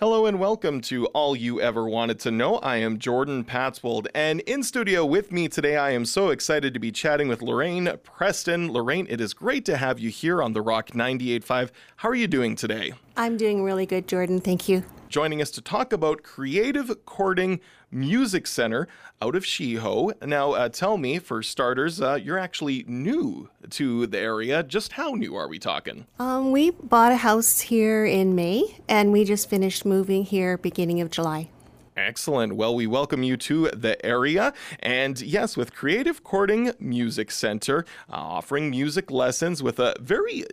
Hello and welcome to All You Ever Wanted to Know. I am Jordan Patswold, and in studio with me today, I am so excited to be chatting with Lorraine Preston. Lorraine, it is great to have you here on the Rock 98.5. How are you doing today? I'm doing really good, Jordan. Thank you. Joining us to talk about Creative Chording Music Center out of Shiho. Now, uh, tell me, for starters, uh, you're actually new to the area. Just how new are we talking? Um, we bought a house here in May, and we just finished moving here beginning of July. Excellent. Well, we welcome you to the area. And yes, with Creative Chording Music Center, uh, offering music lessons with a very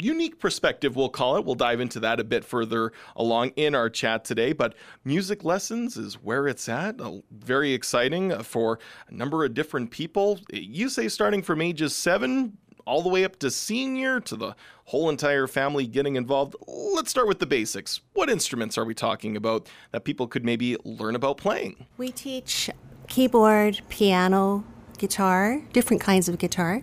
unique perspective, we'll call it. We'll dive into that a bit further along in our chat today. But music lessons is where it's at. Uh, very exciting for a number of different people. You say starting from ages seven all the way up to senior to the whole entire family getting involved. Let's start with the basics. What instruments are we talking about that people could maybe learn about playing? We teach keyboard, piano, guitar, different kinds of guitar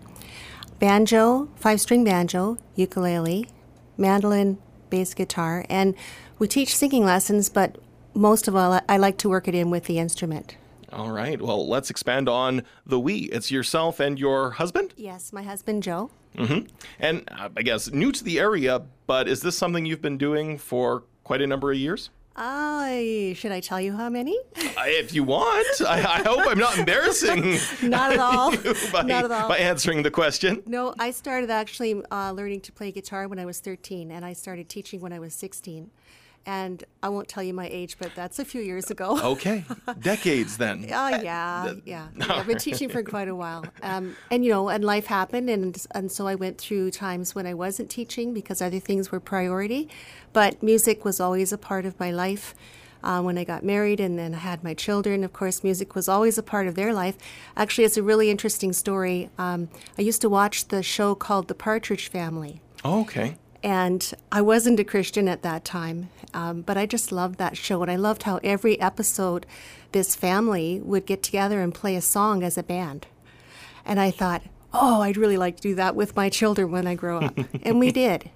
banjo, five string banjo, ukulele, mandolin, bass guitar, and we teach singing lessons, but most of all, I like to work it in with the instrument. All right. Well, let's expand on the we. It's yourself and your husband? Yes, my husband, Joe. Mm-hmm. And uh, I guess new to the area, but is this something you've been doing for quite a number of years? I should I tell you how many? if you want, I, I, hope I'm not embarrassing. not at all. by, not at all. By answering the question. No, I started actually uh, learning to play guitar when I was 13, and I started teaching when I was 16 and I won't tell you my age, but that's a few years ago. okay, decades then. Oh uh, yeah, yeah. I've been teaching for quite a while, um, and you know, and life happened, and and so I went through times when I wasn't teaching because other things were priority, but music was always a part of my life. Uh, when I got married and then I had my children, of course, music was always a part of their life. Actually, it's a really interesting story. Um, I used to watch the show called The Partridge Family. Oh, okay. And I wasn't a Christian at that time, um, but I just loved that show. And I loved how every episode, this family would get together and play a song as a band. And I thought, oh, I'd really like to do that with my children when I grow up. and we did.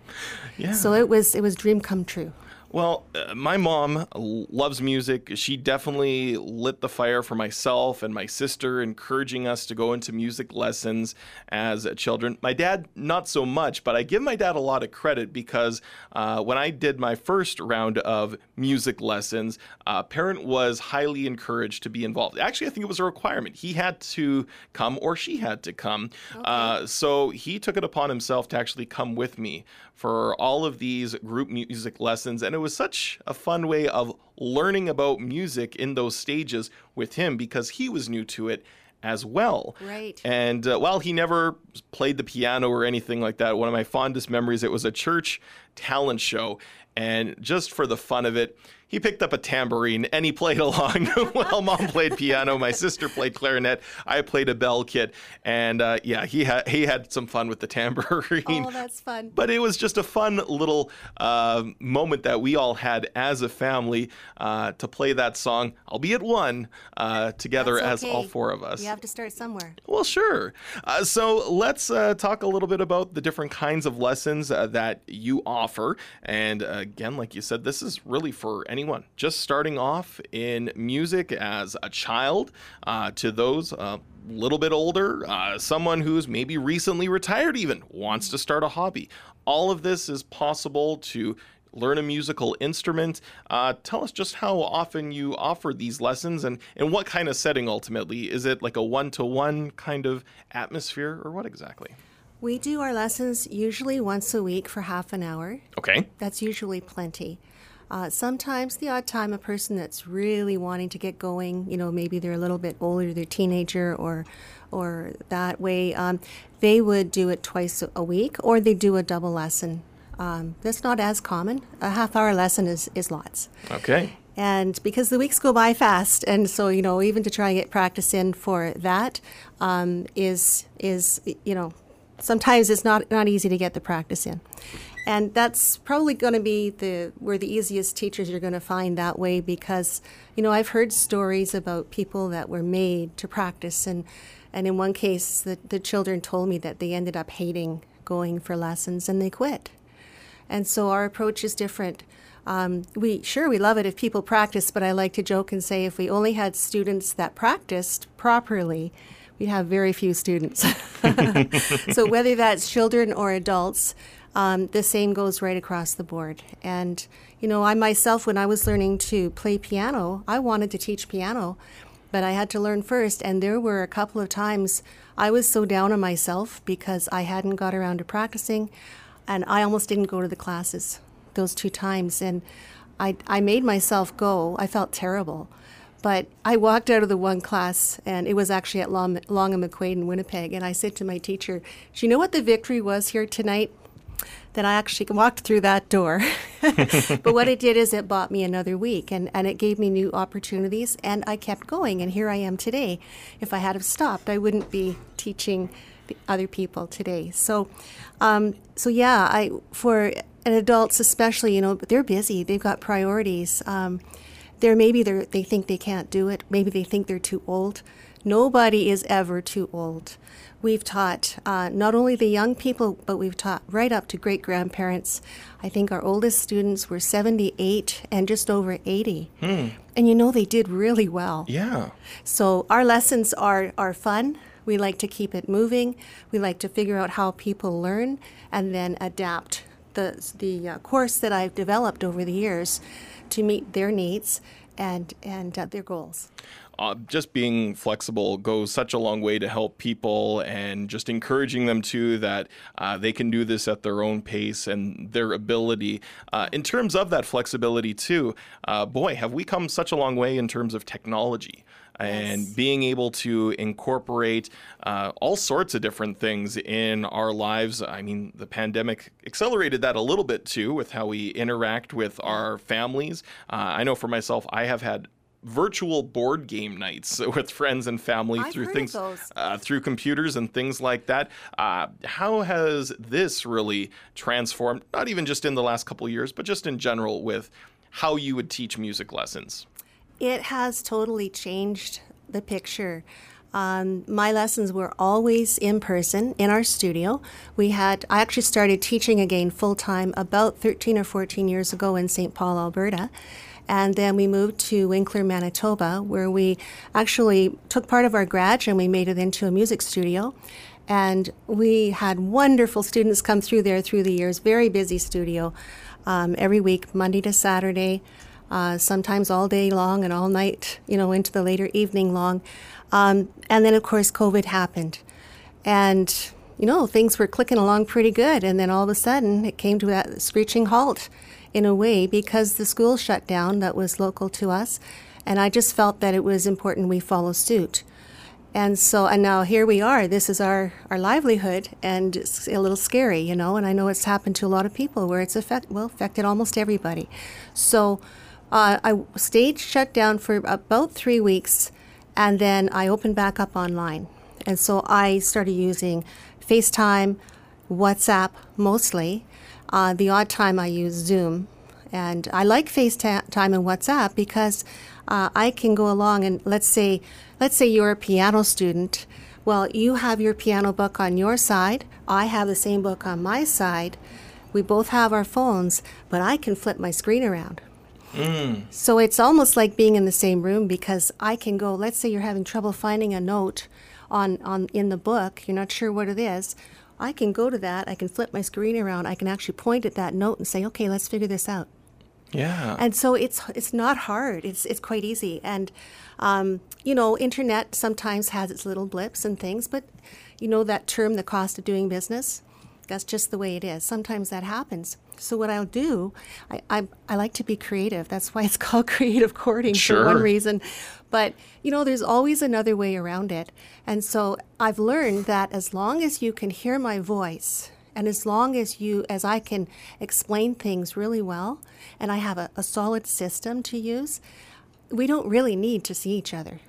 Yeah. So it was it was dream come true. Well, uh, my mom loves music. She definitely lit the fire for myself and my sister, encouraging us to go into music lessons as children. My dad, not so much, but I give my dad a lot of credit because uh, when I did my first round of music lessons, a parent was highly encouraged to be involved. Actually, I think it was a requirement. He had to come or she had to come. Okay. Uh, so he took it upon himself to actually come with me for all of these group music lessons. And it was such a fun way of learning about music in those stages with him because he was new to it as well. Right. And uh, while he never played the piano or anything like that, one of my fondest memories, it was a church talent show. And just for the fun of it, he picked up a tambourine and he played along while mom played piano. My sister played clarinet. I played a bell kit, and uh, yeah, he had he had some fun with the tambourine. Oh, that's fun! But it was just a fun little uh, moment that we all had as a family uh, to play that song, albeit one, uh, together okay. as all four of us. You have to start somewhere. Well, sure. Uh, so let's uh, talk a little bit about the different kinds of lessons that you offer. And again, like you said, this is really for any anyone just starting off in music as a child uh, to those a uh, little bit older, uh, someone who's maybe recently retired, even wants to start a hobby. All of this is possible to learn a musical instrument. Uh, tell us just how often you offer these lessons and, and what kind of setting ultimately. Is it like a one to one kind of atmosphere or what exactly? We do our lessons usually once a week for half an hour. Okay. That's usually plenty. Uh, sometimes the odd time a person that's really wanting to get going, you know, maybe they're a little bit older, they're a teenager or or that way, um, they would do it twice a week or they do a double lesson. Um, that's not as common. A half hour lesson is, is lots. Okay. And because the weeks go by fast, and so you know, even to try and get practice in for that um, is is you know, sometimes it's not not easy to get the practice in and that's probably going to be the where the easiest teachers you're going to find that way because you know I've heard stories about people that were made to practice and and in one case the, the children told me that they ended up hating going for lessons and they quit and so our approach is different Um, we sure we love it if people practice, but I like to joke and say if we only had students that practiced properly, we'd have very few students. so whether that's children or adults, um, the same goes right across the board. And you know, I myself, when I was learning to play piano, I wanted to teach piano, but I had to learn first. And there were a couple of times I was so down on myself because I hadn't got around to practicing, and I almost didn't go to the classes those two times. And I, I made myself go. I felt terrible. But I walked out of the one class, and it was actually at Long, Long and McQuade in Winnipeg. And I said to my teacher, Do you know what the victory was here tonight? That I actually walked through that door. but what it did is it bought me another week and, and it gave me new opportunities, and I kept going. And here I am today. If I had have stopped, I wouldn't be teaching other people today. So, um, so yeah, I for and adults especially, you know, they're busy. They've got priorities. Um, they're maybe they they think they can't do it. Maybe they think they're too old. Nobody is ever too old. We've taught uh, not only the young people, but we've taught right up to great grandparents. I think our oldest students were 78 and just over 80. Hmm. And you know, they did really well. Yeah. So our lessons are, are fun. We like to keep it moving. We like to figure out how people learn and then adapt the, the uh, course that I've developed over the years to meet their needs and, and uh, their goals. Uh, just being flexible goes such a long way to help people and just encouraging them too that uh, they can do this at their own pace and their ability. Uh, in terms of that flexibility too, uh, boy, have we come such a long way in terms of technology and yes. being able to incorporate uh, all sorts of different things in our lives. I mean, the pandemic accelerated that a little bit too with how we interact with our families. Uh, I know for myself, I have had virtual board game nights with friends and family I've through things uh, through computers and things like that. Uh, how has this really transformed? Not even just in the last couple years, but just in general with how you would teach music lessons. It has totally changed the picture. Um, my lessons were always in person in our studio. We had I actually started teaching again full time about 13 or 14 years ago in St. Paul, Alberta. And then we moved to Winkler, Manitoba, where we actually took part of our garage and we made it into a music studio. And we had wonderful students come through there through the years, very busy studio um, every week, Monday to Saturday uh, sometimes all day long and all night, you know, into the later evening long. Um, and then, of course, COVID happened. And, you know, things were clicking along pretty good. And then all of a sudden, it came to that screeching halt in a way because the school shut down that was local to us. And I just felt that it was important we follow suit. And so, and now here we are. This is our, our livelihood, and it's a little scary, you know. And I know it's happened to a lot of people where it's affect, well, affected almost everybody. So, uh, I stayed shut down for about three weeks, and then I opened back up online. And so I started using FaceTime, WhatsApp mostly. Uh, the odd time I use Zoom. And I like FaceTime and WhatsApp because uh, I can go along and let's say, let's say you're a piano student. Well, you have your piano book on your side. I have the same book on my side. We both have our phones, but I can flip my screen around. Mm. So it's almost like being in the same room because I can go, let's say you're having trouble finding a note on, on in the book, you're not sure what it is. I can go to that, I can flip my screen around, I can actually point at that note and say, okay, let's figure this out. Yeah. And so it's it's not hard. It's it's quite easy. And um, you know, internet sometimes has its little blips and things, but you know that term, the cost of doing business. That's just the way it is. Sometimes that happens. So what I'll do, I, I, I like to be creative. That's why it's called creative chording sure. for one reason. But you know, there's always another way around it. And so I've learned that as long as you can hear my voice, and as long as you, as I can explain things really well, and I have a, a solid system to use, we don't really need to see each other.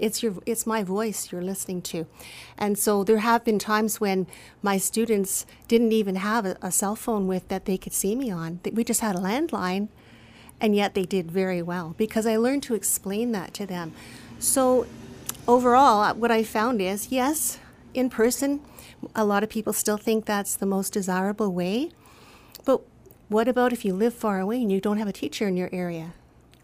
It's your it's my voice you're listening to. And so there have been times when my students didn't even have a, a cell phone with that they could see me on. We just had a landline and yet they did very well because I learned to explain that to them. So overall uh, what I found is yes, in person a lot of people still think that's the most desirable way. But what about if you live far away and you don't have a teacher in your area?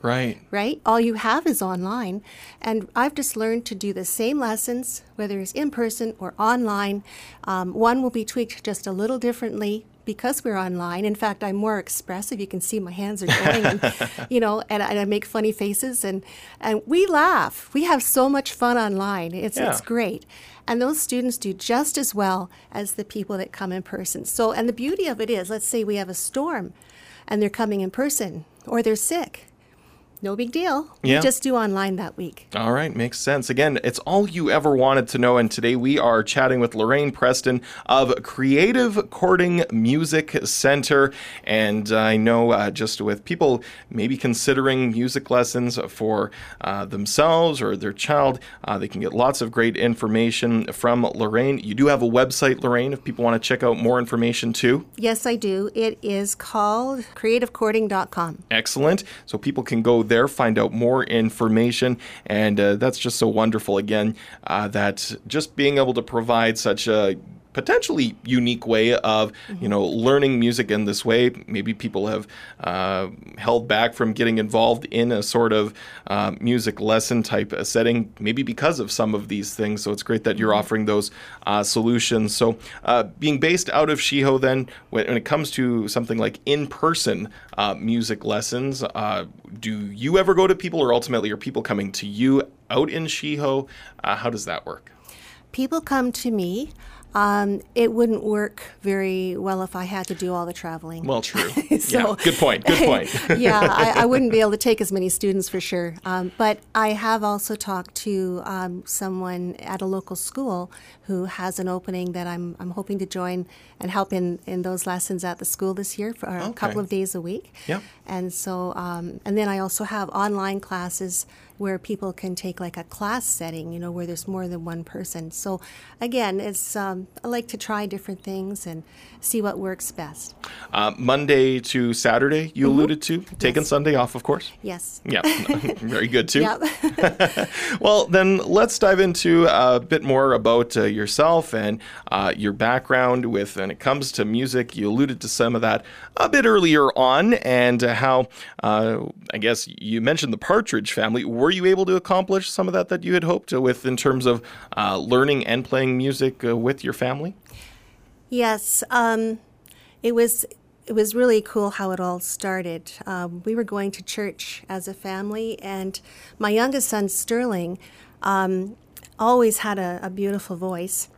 Right. right? All you have is online. And I've just learned to do the same lessons, whether it's in person or online. Um, one will be tweaked just a little differently because we're online. In fact, I'm more expressive. You can see my hands are going, and, you know, and, and, I make funny faces, and and we laugh. We have so much fun online. It's yeah. it's great. And those students do just as well as the people that come in person. So, and the beauty of it is, let's say we have a storm and they're coming in person or they're sick no big deal. Yeah. We just do online that week. All right, makes sense. Again, it's all you ever wanted to know. And today we are chatting with Lorraine Preston of Creative Chording Music Center. And I know uh, just with people maybe considering music lessons for uh, themselves or their child, uh, they can get lots of great information from Lorraine. You do have a website, Lorraine, if people want to check out more information too. Yes, I do. It is called creativechording.com. Excellent. So people can go there, find out more information. And uh, that's just so wonderful, again, uh, that just being able to provide such a potentially unique way of you know learning music in this way. Maybe people have uh, held back from getting involved in a sort of uh, music lesson type setting, maybe because of some of these things. So it's great that you're mm-hmm. offering those uh, solutions. So uh, being based out of Shiho, then when, when, it comes to something like in-person uh, music lessons, uh, do you ever go to people, or ultimately are people coming to you out in Shiho? how does that work? People come to me. Um, it wouldn't work very well if I had to do all the traveling. Well, true. so, yeah, good point. Good point. yeah, I, I, wouldn't be able to take as many students for sure. Um, but I have also talked to um, someone at a local school who has an opening that I'm, I'm hoping to join and help in, in those lessons at the school this year for a couple of days a week. Yeah. And so, um, and then I also have online classes where people can take like a class setting, you know, where there's more than one person. So again, it's um, I like to try different things and see what works best. Uh, Monday to Saturday, you mm-hmm. alluded to taking yes. Sunday off, of course. Yes. Yeah, very good too. well, then let's dive into a bit more about uh, yourself and uh, your background with when it comes to music. You alluded to some of that a bit earlier on, and how uh, I guess you mentioned the Partridge Family. Were you able to accomplish some of that that you had hoped with in terms of uh, learning and playing music uh, with your family? Yes, um, it was. It was really cool how it all started. Um, we were going to church as a family, and my youngest son Sterling um, always had a, a beautiful voice,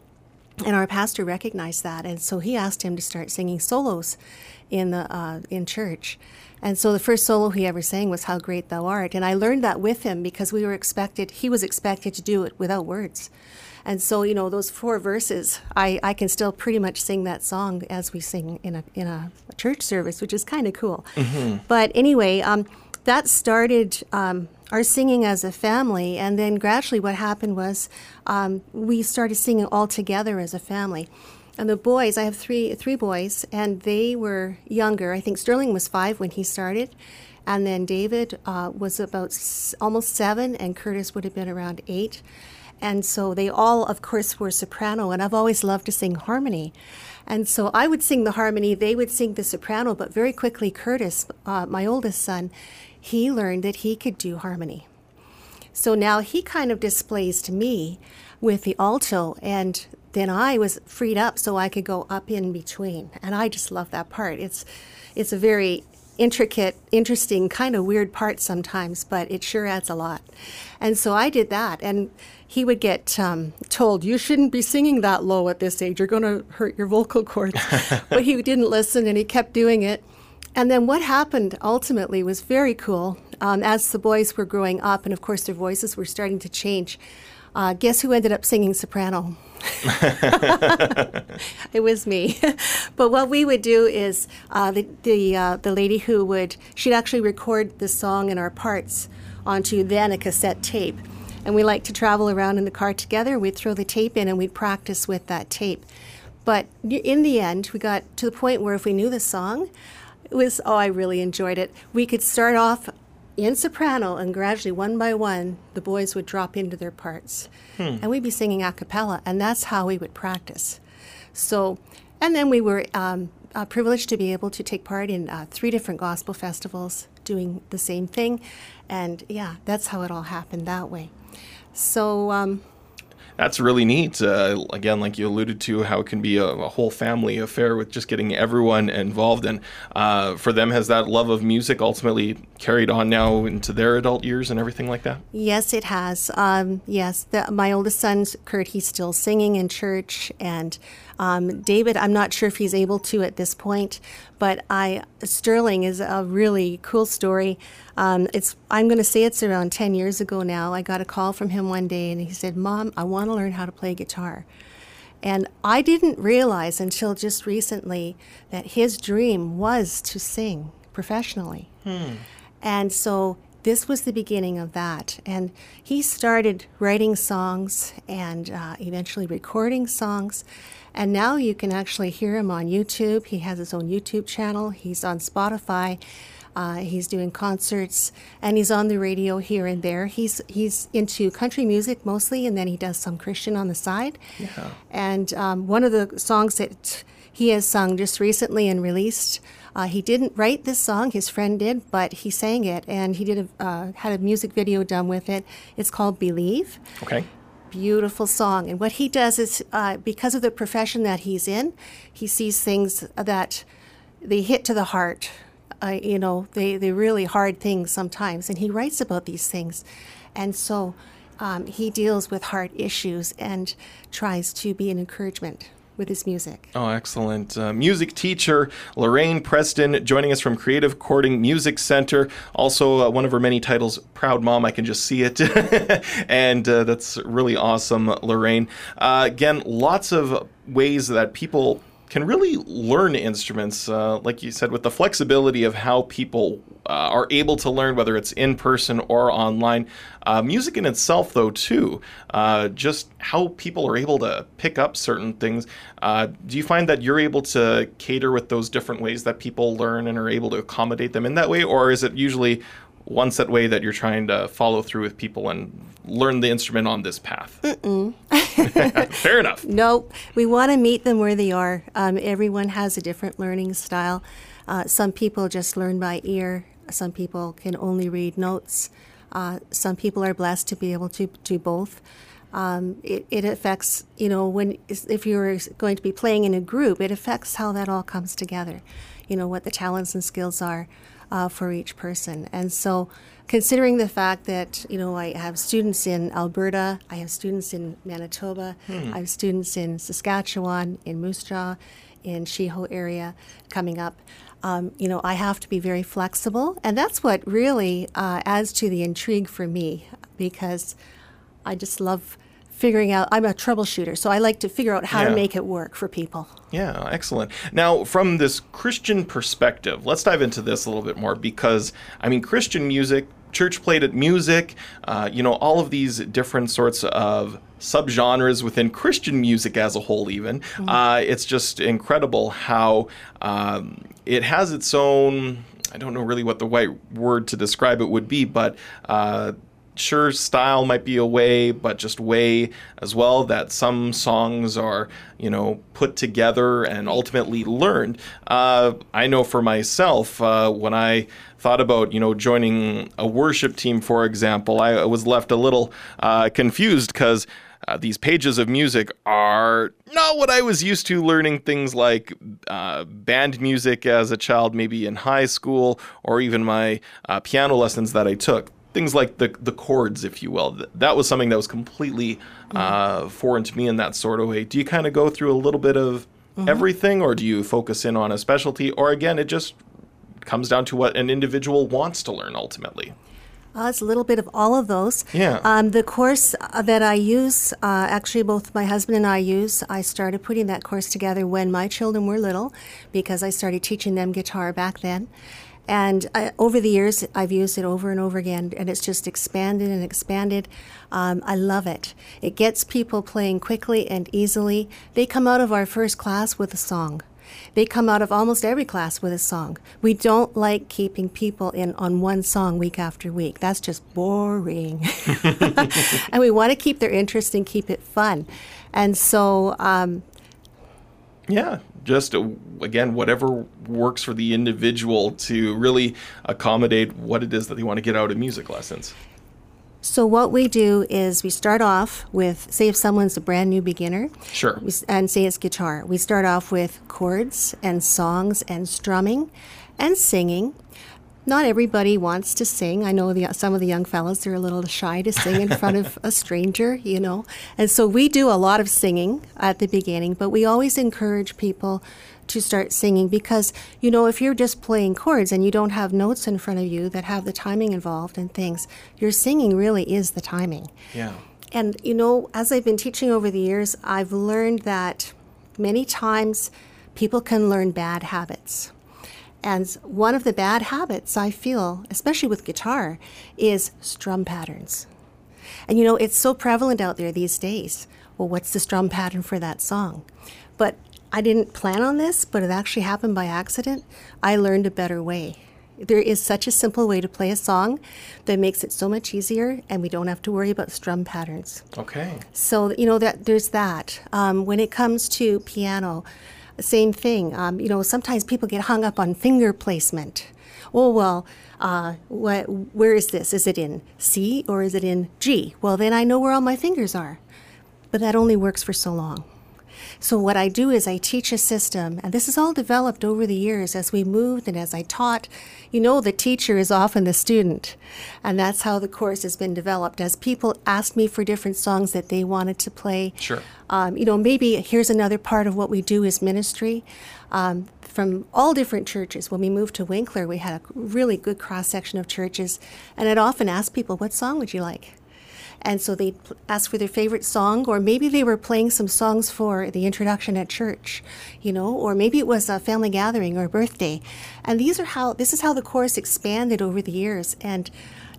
and our pastor recognized that, and so he asked him to start singing solos in the uh, in church. And so the first solo he ever sang was "How Great Thou Art," and I learned that with him because we were expected. He was expected to do it without words. And so, you know, those four verses, I, I can still pretty much sing that song as we sing in a, in a, church service, which is kind of cool. Mm-hmm. But anyway, um, that started um, our singing as a family. And then gradually, what happened was um, we started singing all together as a family. And the boys, I have three three boys, and they were younger. I think Sterling was five when he started, and then David uh, was about s- almost seven, and Curtis would have been around eight. And so they all, of course, were soprano, and I've always loved to sing harmony. And so I would sing the harmony, they would sing the soprano, but very quickly, Curtis, uh, my oldest son, he learned that he could do harmony. So now he kind of displays to me with the alto, and then I was freed up so I could go up in between. And I just love that part. It's it's a very intricate, interesting, kind of weird part sometimes, but it sure adds a lot. And so I did that. And he would get um, told, You shouldn't be singing that low at this age. You're going to hurt your vocal cords. but he didn't listen and he kept doing it. And then what happened ultimately was very cool. Um, as the boys were growing up, and of course their voices were starting to change, uh, guess who ended up singing soprano? it was me. but what we would do is uh, the the, uh, the lady who would she'd actually record the song and our parts onto then a cassette tape, and we like to travel around in the car together. We'd throw the tape in and we'd practice with that tape. But in the end, we got to the point where if we knew the song, it was oh I really enjoyed it. We could start off in soprano, and gradually, one by one, the boys would drop into their parts. Hmm. And we'd be singing a cappella, and that's how we would practice. So, and then we were um, uh, privileged to be able to take part in uh, three different gospel festivals doing the same thing. And yeah, that's how it all happened that way. So, um, that's really neat. Uh, again, like you alluded to, how it can be a, a, whole family affair with just getting everyone involved. And uh, for them, has that love of music ultimately carried on now into their adult years and everything like that? Yes, it has. Um, yes, the, my oldest son, Kurt, he's still singing in church, and um, David, I'm not sure if he's able to at this point, but I Sterling is a really cool story. Um, it's I'm going to say it's around 10 years ago now. I got a call from him one day, and he said, "Mom, I want to learn how to play guitar." And I didn't realize until just recently that his dream was to sing professionally. Hmm. And so this was the beginning of that. And he started writing songs and uh, eventually recording songs. And now you can actually hear him on YouTube. He has his own YouTube channel, he's on Spotify. Uh, he's doing concerts and he's on the radio here and there. He's he's into country music mostly, and then he does some Christian on the side. Yeah. And um, one of the songs that he has sung just recently and released, uh, he didn't write this song. His friend did, but he sang it, and he did a uh, had a music video done with it. It's called "Believe." Okay beautiful song. And what he does is, uh, because of the profession that he's in, he sees things that they hit to the heart. Uh, you know, they, they're really hard things sometimes. And he writes about these things. And so um, he deals with heart issues and tries to be an encouragement with his music. Oh, excellent. Uh, music teacher Lorraine Preston joining us from Creative Chording Music Center. Also, uh, one of her many titles, Proud Mom. I can just see it. and uh, that's really awesome, Lorraine. Uh, again, lots of ways that people can really learn instruments, uh, like you said, with the flexibility of how people uh, are able to learn, whether it's in person or online. Uh, music in itself, though, too, uh, just how people are able to pick up certain things. Uh, do you find that you're able to cater with those different ways that people learn and are able to accommodate them in that way, or is it usually one set way that you're trying to follow through with people and learn the instrument on this path. Fair enough. No, we want to meet them where they are. Um, everyone has a different learning style. Uh, some people just learn by ear. Some people can only read notes. Uh, some people are blessed to be able to do both. Um, it, it, affects, you know, when if you're going to be playing in a group, it affects how that all comes together. You know what the talents and skills are uh, for each person. And so, considering the fact that you know I have students in Alberta, I have students in Manitoba, hmm. I have students in Saskatchewan, in Moose Jaw, in Shiho area coming up. Um, you know, I have to be very flexible, and that's what really uh, adds to the intrigue for me because I just love figuring out i'm a troubleshooter so i like to figure out how yeah. to make it work for people yeah excellent now from this christian perspective let's dive into this a little bit more because i mean christian music church played at music uh, you know all of these different sorts of subgenres within christian music as a whole even mm-hmm. uh, it's just incredible how um, it has its own I don't know really what the right word to describe it would be, but uh, sure style might be a way but just way as well that some songs are you know put together and ultimately learned. Uh, i know for myself uh, when i thought about you know joining a worship team for example i was left a little uh, confused because uh, these pages of music are not what I was used to learning things like uh, band music as a child, maybe in high school, or even my uh, piano lessons that I took things like the the chords, if you will. That was something that was completely mm-hmm. uh, foreign to me in that sort of way. Do you kind of go through a little bit of mm-hmm. everything, or do you focus in on a specialty, or again, it just comes down to what an individual wants to learn ultimately? Uh, it's a little bit of all of those. Yeah. Um, the course uh, that I use, uh, actually, both my husband and I use, I started putting that course together when my children were little because I started teaching them guitar back then. And I, over the years, I've used it over and over again, and it's just expanded and expanded. Um, I love it. It gets people playing quickly and easily. They come out of our first class with a song. They come out of almost every class with a song. We don't like keeping people in on one song week after week. That's just boring. and we want to keep their interest and keep it fun. And so um, Yeah, just uh, again, whatever works for the individual to really accommodate what it is that they want to get out of music lessons. So what we do is we start off with, say, if someone's a brand new beginner, Sure. we and say it's guitar, we start off with chords and songs and strumming and singing. Not everybody wants to sing. I know the, some of the young fellows they're a little shy to sing in front of a stranger, you know. And so we do a lot of singing at the beginning, but we always encourage people to start singing because you know if you're just playing chords and you don't have notes in front of you that have the timing involved and things, your singing really is the timing. Yeah. And you know, as I've been teaching over the years, I've learned that many times people can learn bad habits. And one of the bad habits I feel, especially with guitar, is strum patterns. And you know, it's so prevalent out there these days. Well, what's the strum pattern for that song? But I didn't plan on this, but it actually happened by accident. I learned a better way. There is such a simple way to play a song that makes it so much easier, and we don't have to worry about strum patterns. Okay. So you know that there's that. Um, when it comes to piano, same thing. Um, you know, sometimes people get hung up on finger placement. Oh well, uh, where is this? Is it in C or is it in G? Well, then I know where all my fingers are. But that only works for so long. So what I do is I teach a system, and this is all developed over the years as we moved and as I taught. You know, the teacher is often the student, and that's how the course has been developed. As people asked me for different songs that they wanted to play, Sure. um, you know, maybe here's another part of what we do is ministry. Um, from all different churches. When we moved to Winkler, we had a really good cross section of churches, and I'd often ask people, "What song would you like?" And so they'd ask for their favorite song, or maybe they were playing some songs for the introduction at church, you know, or maybe it was a family gathering or a birthday. And these are how this is how the course expanded over the years. And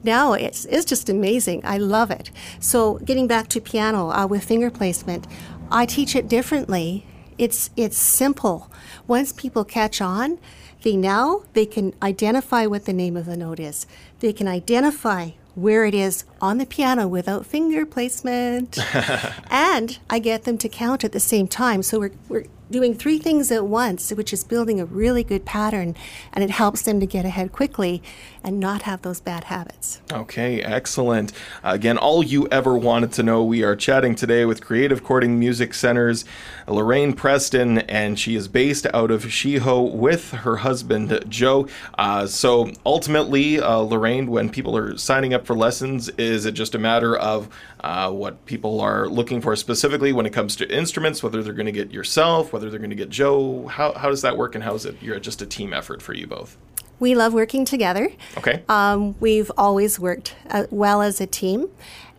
now it's it's just amazing. I love it. So getting back to piano uh, with finger placement, I teach it differently. It's it's simple. Once people catch on, they now they can identify what the name of the note is. They can identify where it is on the piano without finger placement. and I get them to count at the same time. So we're, we're doing three things at once, which is building a really good pattern, and it helps them to get ahead quickly and not have those bad habits. Okay, excellent. Again, all you ever wanted to know, we are chatting today with Creative Chording Music Center's Lorraine Preston, and she is based out of Shiho with her husband, Joe. Uh, so ultimately, uh, Lorraine, when people are signing up for lessons, is it just a matter of uh, what people are looking for specifically when it comes to instruments, whether they're going to get yourself, whether they're going to get Joe? How, how does that work, and how is it you're just a team effort for you both? We love working together. Okay. Um, we've always worked uh, well as a team.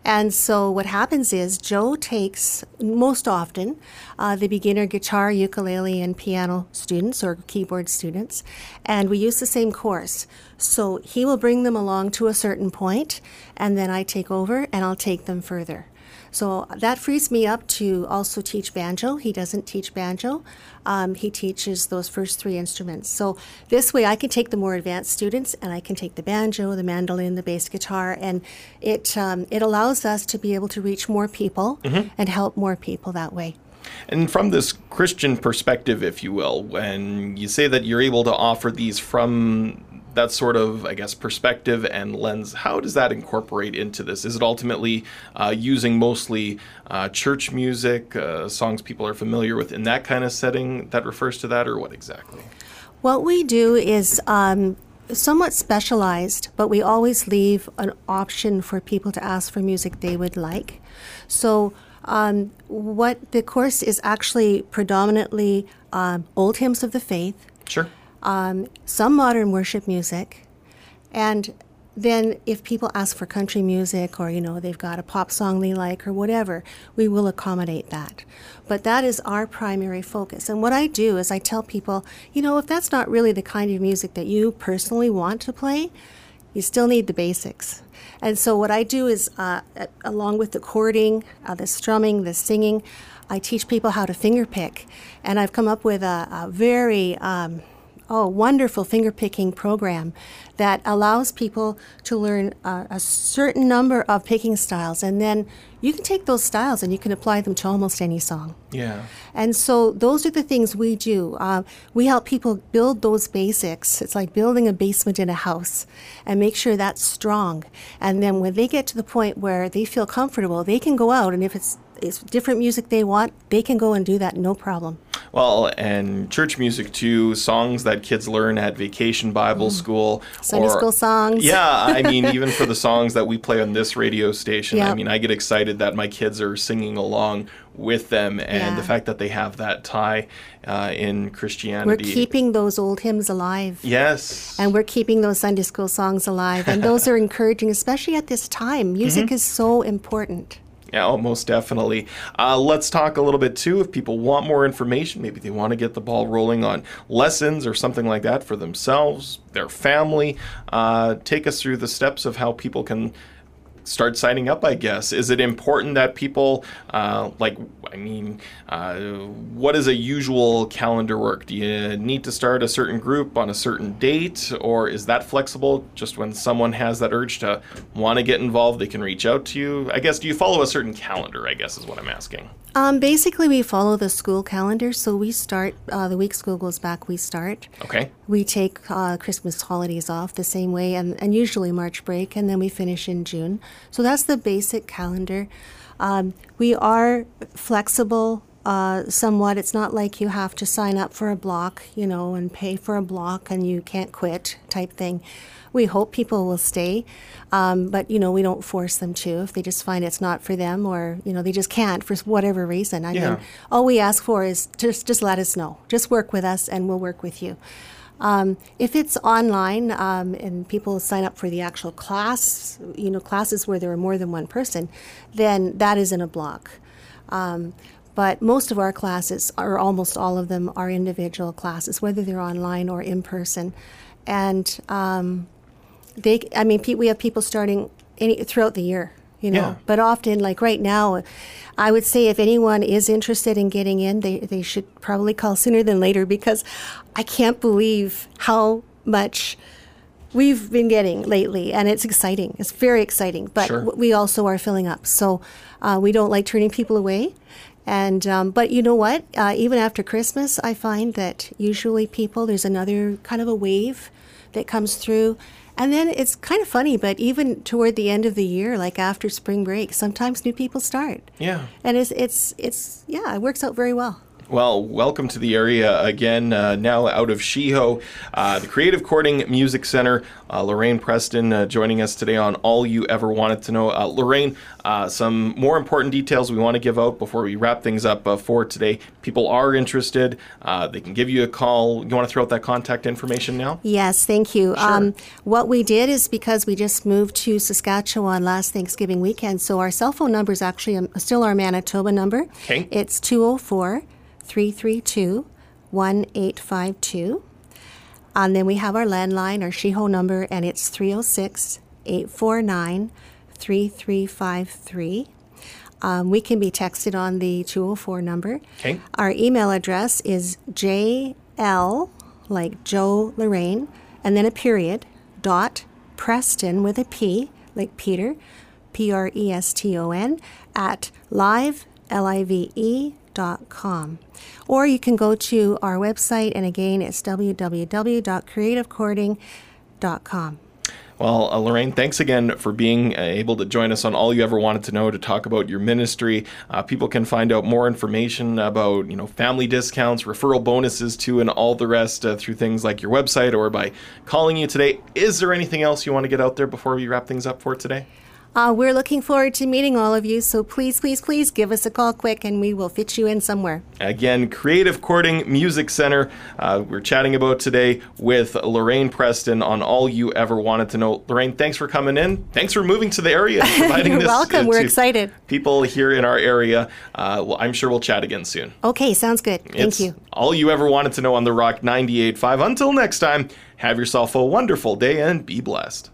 And so what happens is Joe takes most often uh, the beginner guitar, ukulele, and piano students or keyboard students, and we use the same course. So he will bring them along to a certain point, and then I take over and I'll take them further. So that frees me up to also teach banjo. He doesn't teach banjo. Um, he teaches those first three instruments. So this way I can take the more advanced students and I can take the banjo, the mandolin, the bass guitar, and it, um, it allows us to be able to reach more people and help more people that way. And from this Christian perspective, if you will, when you say that you're able to offer these from that sort of, I guess, perspective and lens, how does that incorporate into this? Is it ultimately uh, using mostly uh, church music, uh, songs people are familiar with in that kind of setting that refers to that, or what exactly? What we do is um, somewhat specialized, but we always leave an option for people to ask for music they would like. So, um, what the course is actually predominantly um, old hymns of the faith, Sure. Um, some modern worship music, and then if people ask for country music or you know they've got a pop song they like or whatever, we will accommodate that. But that is our primary focus. And what I do is I tell people, you know, if that's not really the kind of music that you personally want to play, you still need the basics. And so what I do is, uh, along with the chording, uh, the strumming, the singing, I teach people how to finger pick. And I've come up with a, a very um, oh, wonderful finger picking program that allows people to learn a, a certain number of picking styles, and then you can take those styles and you can apply them to almost any song. Yeah. And so those are the things we do. Uh, we help people build those basics. It's like building a basement in a house and make sure that's strong. And then when they get to the point where they feel comfortable, they can go out and if it's it's different music they want, they can go and do that no problem. Well, and church music too, songs that kids learn at vacation Bible school. Sunday or- school songs. Yeah, I mean, even for the songs that we play on this radio station, I mean, I get excited that my kids are singing along with them, and the fact that they have that tie uh, in Christianity. We're keeping those old hymns alive. yes. And we're keeping those Sunday school songs alive. And those are encouraging, especially at this time. Music Mm-hmm. is so important. Yeah, oh, most definitely. Uh, let's talk a little bit too. If people want more information, maybe they want to get the ball rolling on lessons or something like that for themselves, their family. Uh, take us through the steps of how people can start signing up. I guess is it important that people uh, like? I mean, uh, what is a usual calendar work? Do you need to start a certain group on a certain date, or is that flexible? Just when someone has that urge to want to get involved, they can reach out to you. I guess do you follow a certain calendar? I guess is what I'm asking. Um, basically, we follow the school calendar. So we start, uh, the week school goes back, we start. Okay. We take uh, Christmas holidays off the same way, and, and usually March break, and then we finish in June. So that's the basic calendar. Um, we are flexible uh, somewhat. It's not like you have to sign up for a block, you know, and pay for a block and you can't quit type thing. We hope people will stay, um, but you know we don't force them to if they just find it's not for them or you know they just can't for whatever reason. I Yeah. mean, all we ask for is just just let us know. Just work with us, and we'll work with you. Um, if it's online um, and people sign up for the actual class, you know, classes where there are more than one person, then that isn't a block. Um, but most of our classes, or almost all of them, are individual classes, whether they're online or in person. And um, they, I mean, we have people starting any, throughout the year, you know. Yeah. But often, like right now, I would say if anyone is interested in getting in, they, they should probably call sooner than later because I can't believe how much we've been getting lately, and it's exciting. It's very exciting, but Sure. w- we also are filling up. So uh, we don't like turning people away. And um, but you know what? Uh, even after Christmas, I find that usually people there's another kind of a wave that comes through, and then it's kind of funny. But even toward the end of the year, like after spring break, sometimes new people start, Yeah. and it's it's it's yeah, it works out very well. Well, welcome to the area again. Uh, now out of Shiho, uh, the Creative Chording Music Center. Uh, Lorraine Preston uh, joining us today on All You Ever Wanted to Know. Uh, Lorraine, uh, some more important details we want to give out before we wrap things up uh, for today. People are interested. Uh, they can give you a call. You want to throw out that contact information now? Yes, thank you. Um, what we did is because we just moved to Saskatchewan last Thanksgiving weekend, so our cell phone number is actually um, still our Manitoba number. Okay. It's 204 332 1852. And then we have our landline, our Shiho number, and it's 306 849 3353. Um, we can be texted on the 204 number. Okay. Our email address is JL, like Joe Lorraine, and then a period, dot Preston with a P, like Peter, P R E S T O N, at live, L I V E, Or you can go to our website, and again, it's www.creativechording.com. Well, uh, Lorraine, thanks again for being uh, able to join us on All You Ever Wanted to Know to talk about your ministry. Uh, people can find out more information about, you know, family discounts, referral bonuses too, and all the rest uh, through things like your website or by calling you today. Is there anything else you want to get out there before we wrap things up for today? Uh, we're looking forward to meeting all of you, so please, please, please give us a call quick and we will fit you in somewhere. Again, Creative Chording Music Center. Uh, we're chatting about today with Lorraine Preston on All You Ever Wanted to Know. Lorraine, thanks for coming in. Thanks for moving to the area and providing You're this welcome. uh, We're excited. People here in our area. Uh, well, I'm sure we'll chat again soon. Okay, sounds good. Thank It's you. All you ever wanted to know on The Rock 98.5. Until next time, have yourself a wonderful day and be blessed.